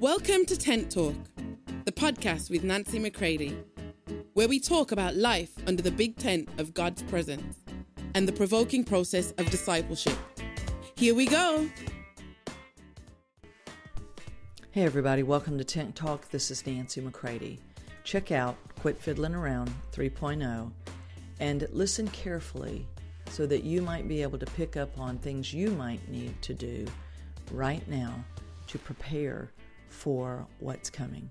Welcome to Tent Talk, the podcast with Nancy McCready, where we talk about life under the big tent of God's presence and the provoking process of discipleship. Here we go. Hey, everybody, welcome to Tent Talk. This is Nancy McCready. Check out Quit Fiddling Around 3.0 and listen carefully so that you might be able to pick up on things you might need to do right now to prepare for what's coming.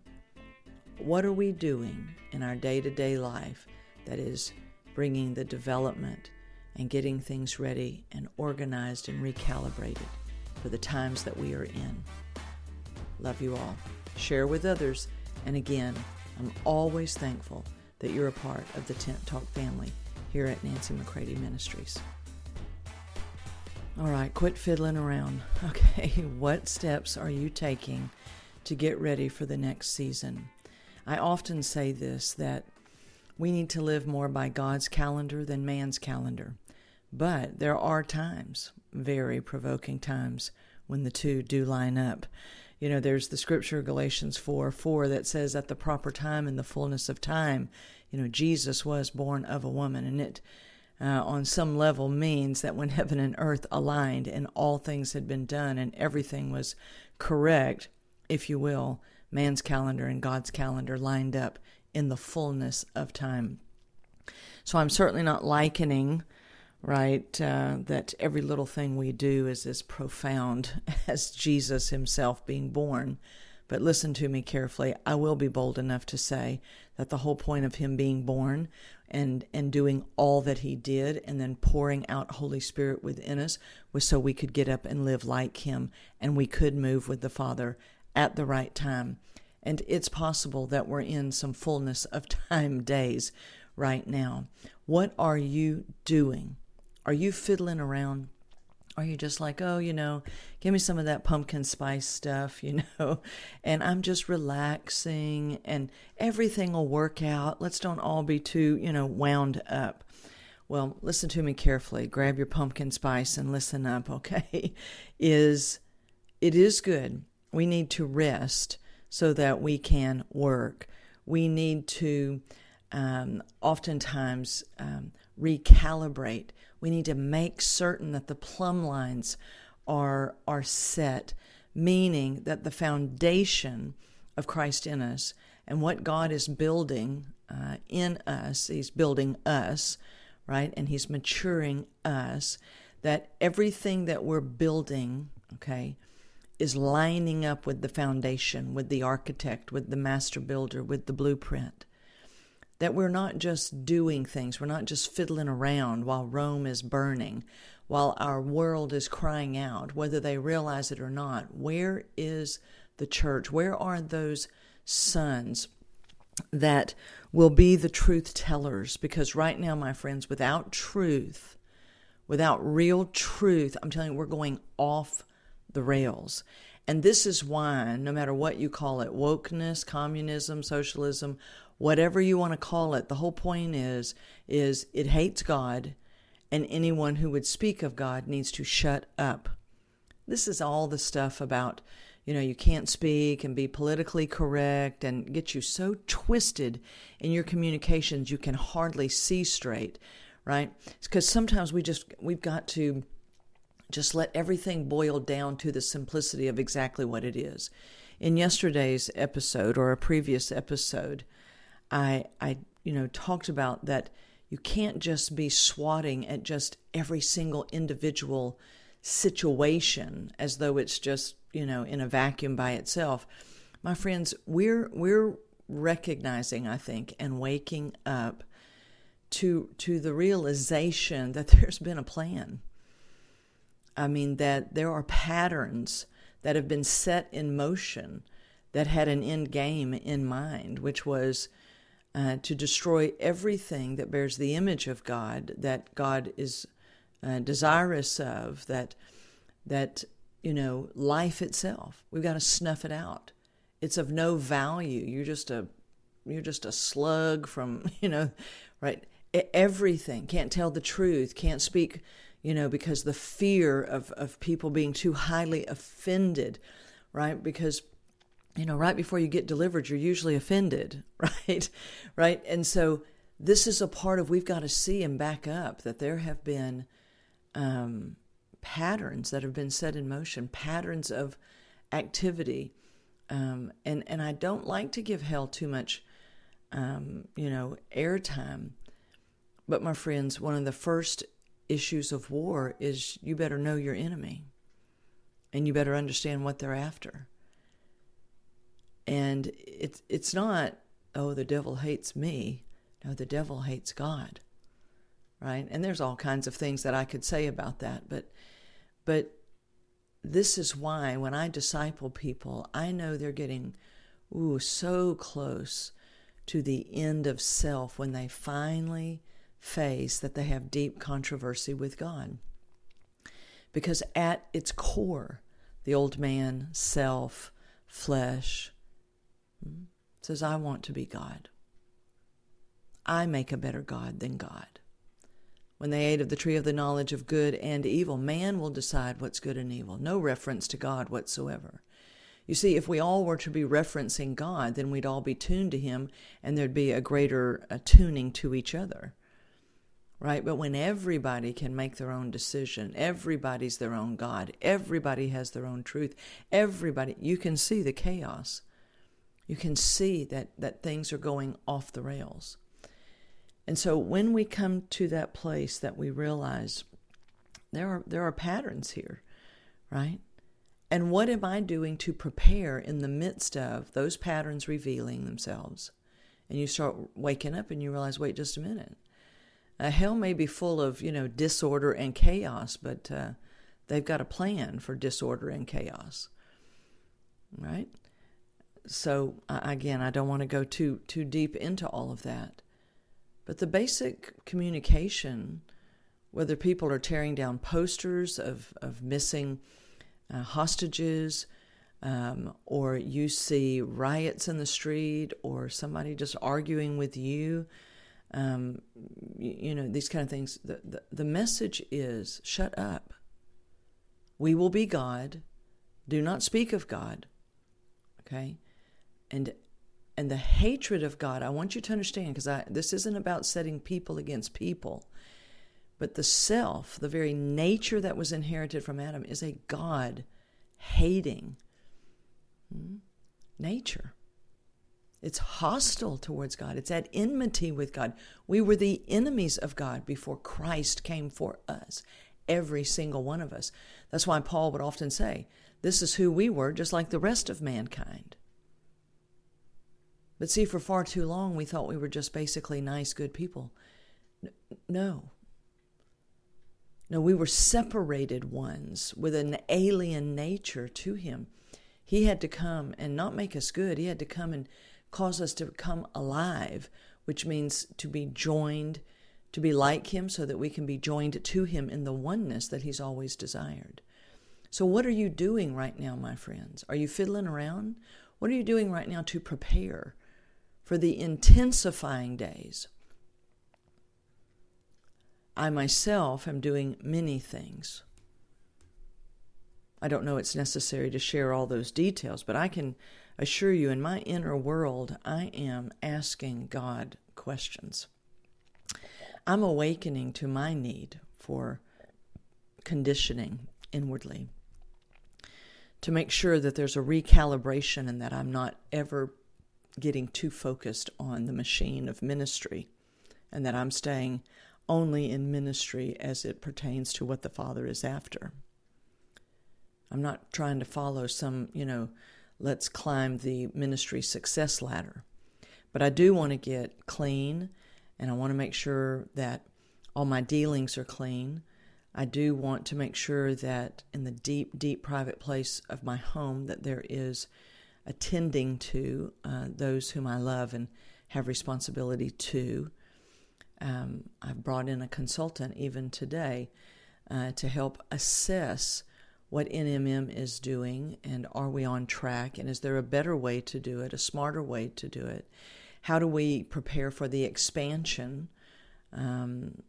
What are we doing in our day to day life that is bringing the development and getting things ready and organized and recalibrated for the times that we are in? Love you all. Share with others. And again, I'm always thankful that you're a part of the Tent Talk family here at Nancy McCready Ministries. All right, quit fiddling around. Okay, what steps are you taking to get ready for the next season? I often say this that we need to live more by God's calendar than man's calendar. But there are times, very provoking times, when the two do line up. You know, there's the scripture, Galatians 4 4, that says, At the proper time, in the fullness of time, you know, Jesus was born of a woman. And it, uh, on some level, means that when heaven and earth aligned and all things had been done and everything was correct, if you will, man's calendar and God's calendar lined up in the fullness of time. So I'm certainly not likening right? Uh, that every little thing we do is as profound as Jesus himself being born. But listen to me carefully. I will be bold enough to say that the whole point of him being born and and doing all that he did and then pouring out Holy Spirit within us was so we could get up and live like him and we could move with the Father at the right time. And it's possible that we're in some fullness of time days right now. What are you doing? Are you fiddling around? Are you just like, oh, you know, give me some of that pumpkin spice stuff, you know, and I'm just relaxing and everything will work out. Let's don't all be too, you know, wound up. Well, listen to me carefully. Grab your pumpkin spice and listen up, okay? is it is good. We need to rest so that we can work. We need to um, oftentimes um, recalibrate. We need to make certain that the plumb lines are are set, meaning that the foundation of Christ in us and what God is building uh, in us, He's building us, right, and He's maturing us. That everything that we're building, okay, is lining up with the foundation, with the architect, with the master builder, with the blueprint that we're not just doing things, we're not just fiddling around while Rome is burning, while our world is crying out, whether they realize it or not. Where is the church? Where are those sons that will be the truth tellers? Because right now, my friends, without truth, without real truth, I'm telling you, we're going off the rails. And this is why, no matter what you call it wokeness, communism, socialism, whatever you want to call it the whole point is is it hates god and anyone who would speak of god needs to shut up this is all the stuff about you know you can't speak and be politically correct and get you so twisted in your communications you can hardly see straight right because sometimes we just we've got to just let everything boil down to the simplicity of exactly what it is in yesterday's episode or a previous episode I, I, you know, talked about that you can't just be swatting at just every single individual situation as though it's just, you know, in a vacuum by itself. My friends, we're we're recognizing, I think, and waking up to to the realization that there's been a plan. I mean that there are patterns that have been set in motion that had an end game in mind, which was uh, to destroy everything that bears the image of God, that God is uh, desirous of, that that you know life itself. We've got to snuff it out. It's of no value. You're just a you're just a slug from you know, right? Everything can't tell the truth, can't speak, you know, because the fear of of people being too highly offended, right? Because you know, right before you get delivered, you're usually offended, right? right? And so this is a part of we've got to see and back up that there have been um, patterns that have been set in motion, patterns of activity. Um, and, and I don't like to give hell too much, um, you know, airtime. But my friends, one of the first issues of war is you better know your enemy and you better understand what they're after. And it's it's not, oh, the devil hates me. No, the devil hates God. Right? And there's all kinds of things that I could say about that, but but this is why when I disciple people, I know they're getting ooh so close to the end of self when they finally face that they have deep controversy with God. Because at its core, the old man, self, flesh, hmm, says, I want to be God. I make a better God than God. When they ate of the tree of the knowledge of good and evil, man will decide what's good and evil. No reference to God whatsoever. You see, if we all were to be referencing God, then we'd all be tuned to Him and there'd be a greater attuning to each other right? But when everybody can make their own decision, everybody's their own God, everybody has their own truth, everybody, you can see the chaos. You can see that, that things are going off the rails. And so when we come to that place that we realize there are, there are patterns here, right? And what am I doing to prepare in the midst of those patterns revealing themselves? And you start waking up and you realize, wait just a minute uh, hell may be full of, you know, disorder and chaos, but uh, they've got a plan for disorder and chaos. Right? So again, I don't want to go too too deep into all of that. But the basic communication, whether people are tearing down posters of, of missing uh, hostages, um, or you see riots in the street, or somebody just arguing with you, um, you, know, these kind of things. The, the, the message is shut up. We will be God. Do not speak of God. Okay? And and the hatred of God, I want you to understand because I this isn't about setting people against people, but the self, the very nature that was inherited from Adam, is a God hating hmm, nature. It's hostile towards God. It's at enmity with God. We were the enemies of God before Christ came for us, every single one of us. That's why Paul would often say, This is who we were, just like the rest of mankind. But see, for far too long, we thought we were just basically nice, good people. No. No, we were separated ones with an alien nature to Him. He had to come and not make us good, He had to come and cause us to come alive, which means to be joined, to be like Him, so that we can be joined to Him in the oneness that He's always desired. So, what are you doing right now, my friends? Are you fiddling around? What are you doing right now to prepare for the intensifying days? I myself am doing many things. I don't know it's necessary to share all those details, but I can assure you, in my inner world, I am asking God questions. I'm awakening to my need for conditioning inwardly to make sure that there's a recalibration and that I'm not ever getting too focused on the machine of ministry and that I'm staying only in ministry as it pertains to what the Father is after. I'm not trying to follow some, you know, let's climb the ministry success ladder. But I do want to get clean and I want to make sure that all my dealings are clean. I do want to make sure that in the deep, deep private place of my home that there is attending to uh, those whom I love and have responsibility to. Um, I've brought in a consultant even today uh, to help assess what NMM is doing and are we on track and is there a better way to do it, a smarter way to do it? How do we prepare for the expansion? Um,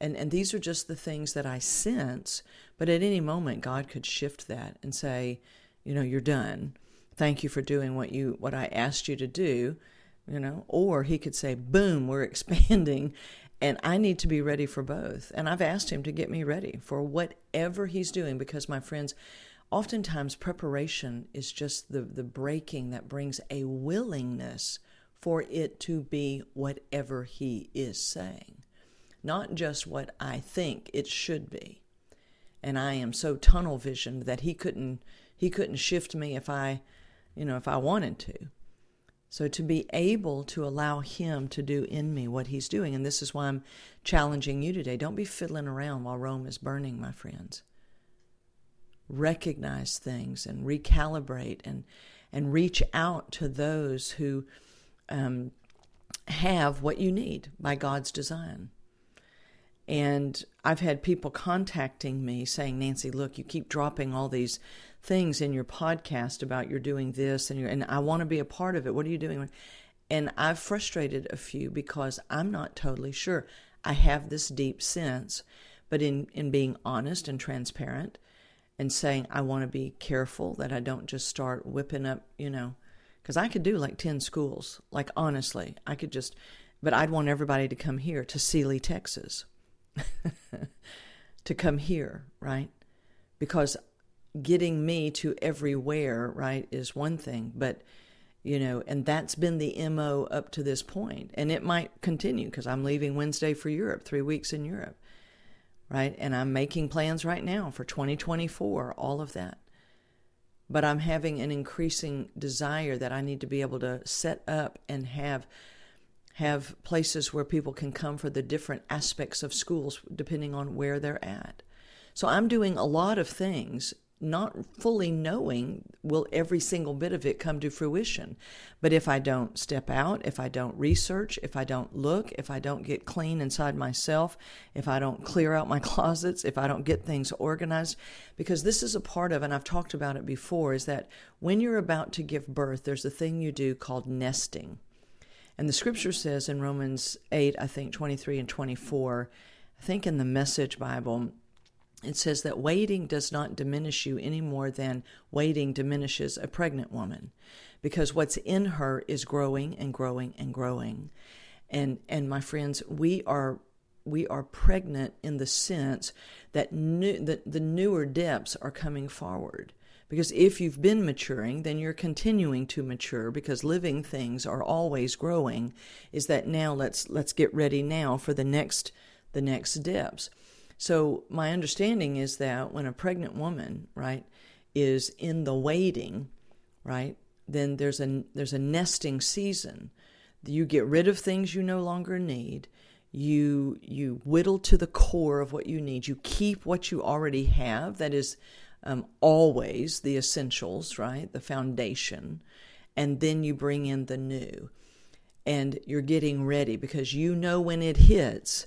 and, and these are just the things that I sense, but at any moment, God could shift that and say, you know, you're done. thank you for doing what you what I asked you to do, you know, or he could say, boom, we're expanding and I need to be ready for both. And I've asked him to get me ready for whatever he's doing because my friends, oftentimes preparation is just the, the breaking that brings a willingness for it to be whatever he is saying, not just what I think it should be. And I am so tunnel visioned that he couldn't he couldn't shift me if I, you know, if I wanted to. So to be able to allow Him to do in me what He's doing, and this is why I'm challenging you today. Don't be fiddling around while Rome is burning, my friends. Recognize things and recalibrate and and reach out to those who um, have what you need by God's design. And I've had people contacting me saying, Nancy, look, you keep dropping all these things in your podcast about you're doing this and you and I want to be a part of it. What are you doing? And I've frustrated a few because I'm not totally sure. I have this deep sense, but in in being honest and transparent and saying I want to be careful that I don't just start whipping up, you know, cuz I could do like 10 schools. Like honestly, I could just but I'd want everybody to come here to Sealy, Texas. to come here, right? Because getting me to everywhere, right, is one thing, but you know, and that's been the MO up to this point. And it might continue because I'm leaving Wednesday for Europe, three weeks in Europe, right? And I'm making plans right now for 2024, all of that. But I'm having an increasing desire that I need to be able to set up and have have places where people can come for the different aspects of schools depending on where they're at. So I'm doing a lot of things not fully knowing will every single bit of it come to fruition. But if I don't step out, if I don't research, if I don't look, if I don't get clean inside myself, if I don't clear out my closets, if I don't get things organized, because this is a part of, and I've talked about it before, is that when you're about to give birth, there's a thing you do called nesting. And the scripture says in Romans 8, I think 23 and 24, I think in the Message Bible, it says that waiting does not diminish you any more than waiting diminishes a pregnant woman because what's in her is growing and growing and growing. And and my friends we are we are pregnant in the sense that new that the newer depths are coming forward because if you've been maturing then you're continuing to mature because living things are always growing is that now let's let's get ready now for the next the next depths so my understanding is that when a pregnant woman, right, is in the waiting, right, then there's a there's a nesting season. You get rid of things you no longer need. You you whittle to the core of what you need. You keep what you already have. That is um, always the essentials, right, the foundation, and then you bring in the new, and you're getting ready because you know when it hits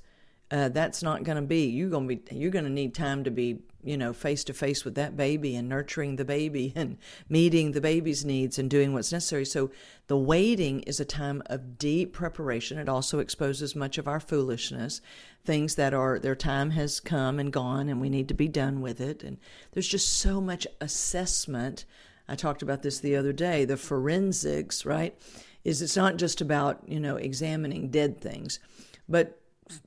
uh, that's not going to be you're going to be you're going to need time to be you know face to face with that baby and nurturing the baby and meeting the baby's needs and doing what's necessary. So the waiting is a time of deep preparation. It also exposes much of our foolishness things that are their time has come and gone and we need to be done with it. And there's just so much assessment. I talked about this the other day the forensics right? Is it's not just about you know examining dead things but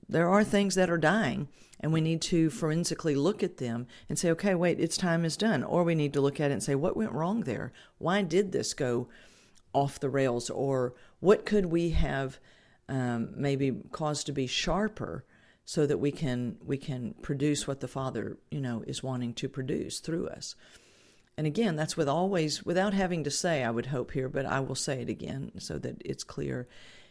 there are things that are dying and we need to forensically look at them and say okay wait its time is done. Or we need to look at it and say what went wrong there? Why did this go off the rails? Or what could we have um, maybe caused to be sharper so that we can we can produce what the father you know is wanting to produce through us? And again that's with always without having to say i would hope here but i will say it again so that it's clear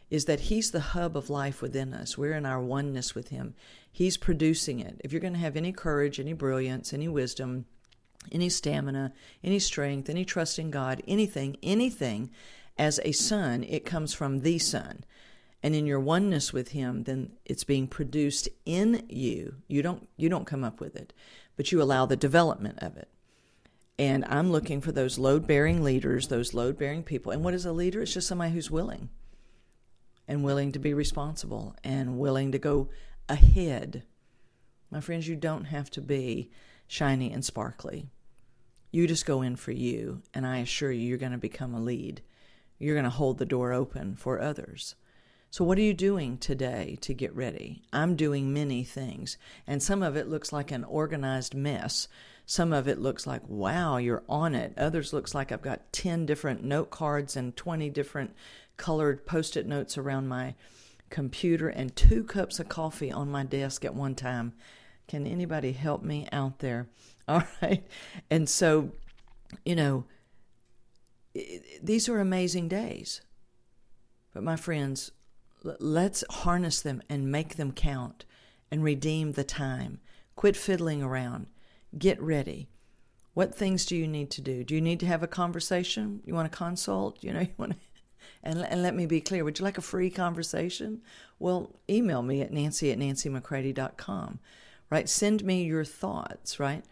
is that He's the hub of life within us. We're in our oneness with Him. He's producing it. If you're going to have any courage, any brilliance, any wisdom, any stamina, any strength, any trust in God, anything, anything, as a son, it comes from the Son. And in your oneness with Him, then it's being produced in you. You don't you don't come up with it, but you allow the development of it. And I'm looking for those load bearing leaders, those load bearing people. And what is a leader? It's just somebody who's willing and willing to be responsible and willing to go ahead. My friends, you don't have to be shiny and sparkly. You just go in for you, and I assure you, you're going to become a lead. You're going to hold the door open for others. So, what are you doing today to get ready? I'm doing many things, and some of it looks like an organized mess. Some of it looks like, wow, you're on it. Others looks like I've got 10 different note cards and 20 different colored post-it notes around my computer and two cups of coffee on my desk at one time. Can anybody help me out there? All right. And so, you know, these are amazing days. But my friends, let's harness them and make them count and redeem the time. Quit fiddling around. Get ready. What things do you need to do? Do you need to have a conversation? You want to consult? You know, you want to. And, and let me be clear would you like a free conversation? Well, email me at nancy at nancymccready.com, right? Send me your thoughts, right?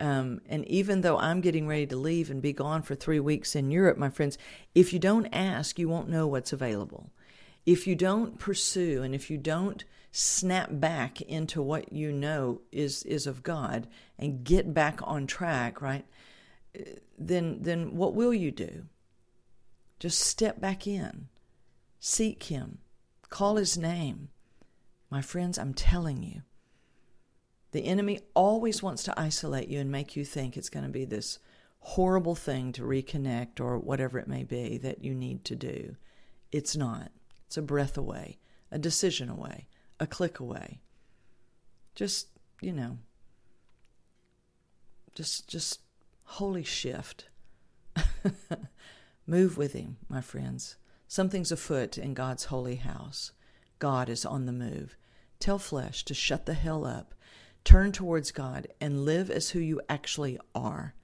Um, and even though I'm getting ready to leave and be gone for three weeks in Europe, my friends, if you don't ask, you won't know what's available. If you don't pursue and if you don't snap back into what you know is is of God and get back on track, right? Then then what will you do? Just step back in. Seek him. Call his name. My friends, I'm telling you, the enemy always wants to isolate you and make you think it's going to be this horrible thing to reconnect or whatever it may be that you need to do. It's not. It's a breath away, a decision away, a click away. Just, you know, just just holy shift. Move with him, my friends. Something's afoot in God's holy house. God is on the move. Tell flesh to shut the hell up. Turn towards God and live as who you actually are.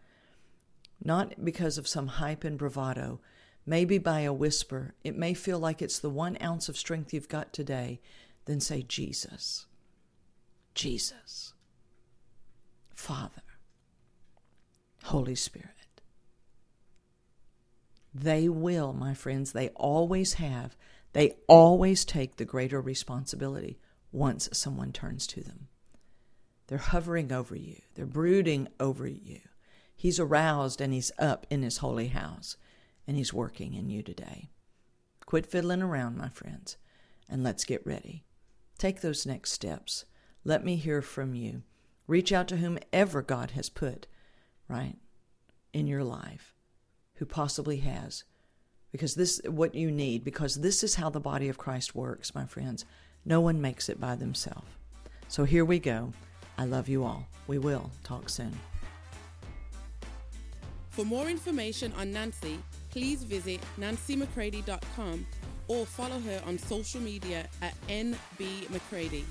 Not because of some hype and bravado, maybe by a whisper. It may feel like it's the one ounce of strength you've got today, then say, Jesus, Jesus, Father, Holy Spirit. They will, my friends, they always have, they always take the greater responsibility once someone turns to them. They're hovering over you, they're brooding over you. He's aroused and he's up in his holy house, and he's working in you today. Quit fiddling around, my friends, and let's get ready. Take those next steps. Let me hear from you. Reach out to whomever God has put, right, in your life, who possibly has. Because this is what you need, because this is how the body of Christ works, my friends. No one makes it by themselves. So here we go. I love you all. We will talk soon. For more information on Nancy, please visit nancymccready.com or follow her on social media at NB McCready.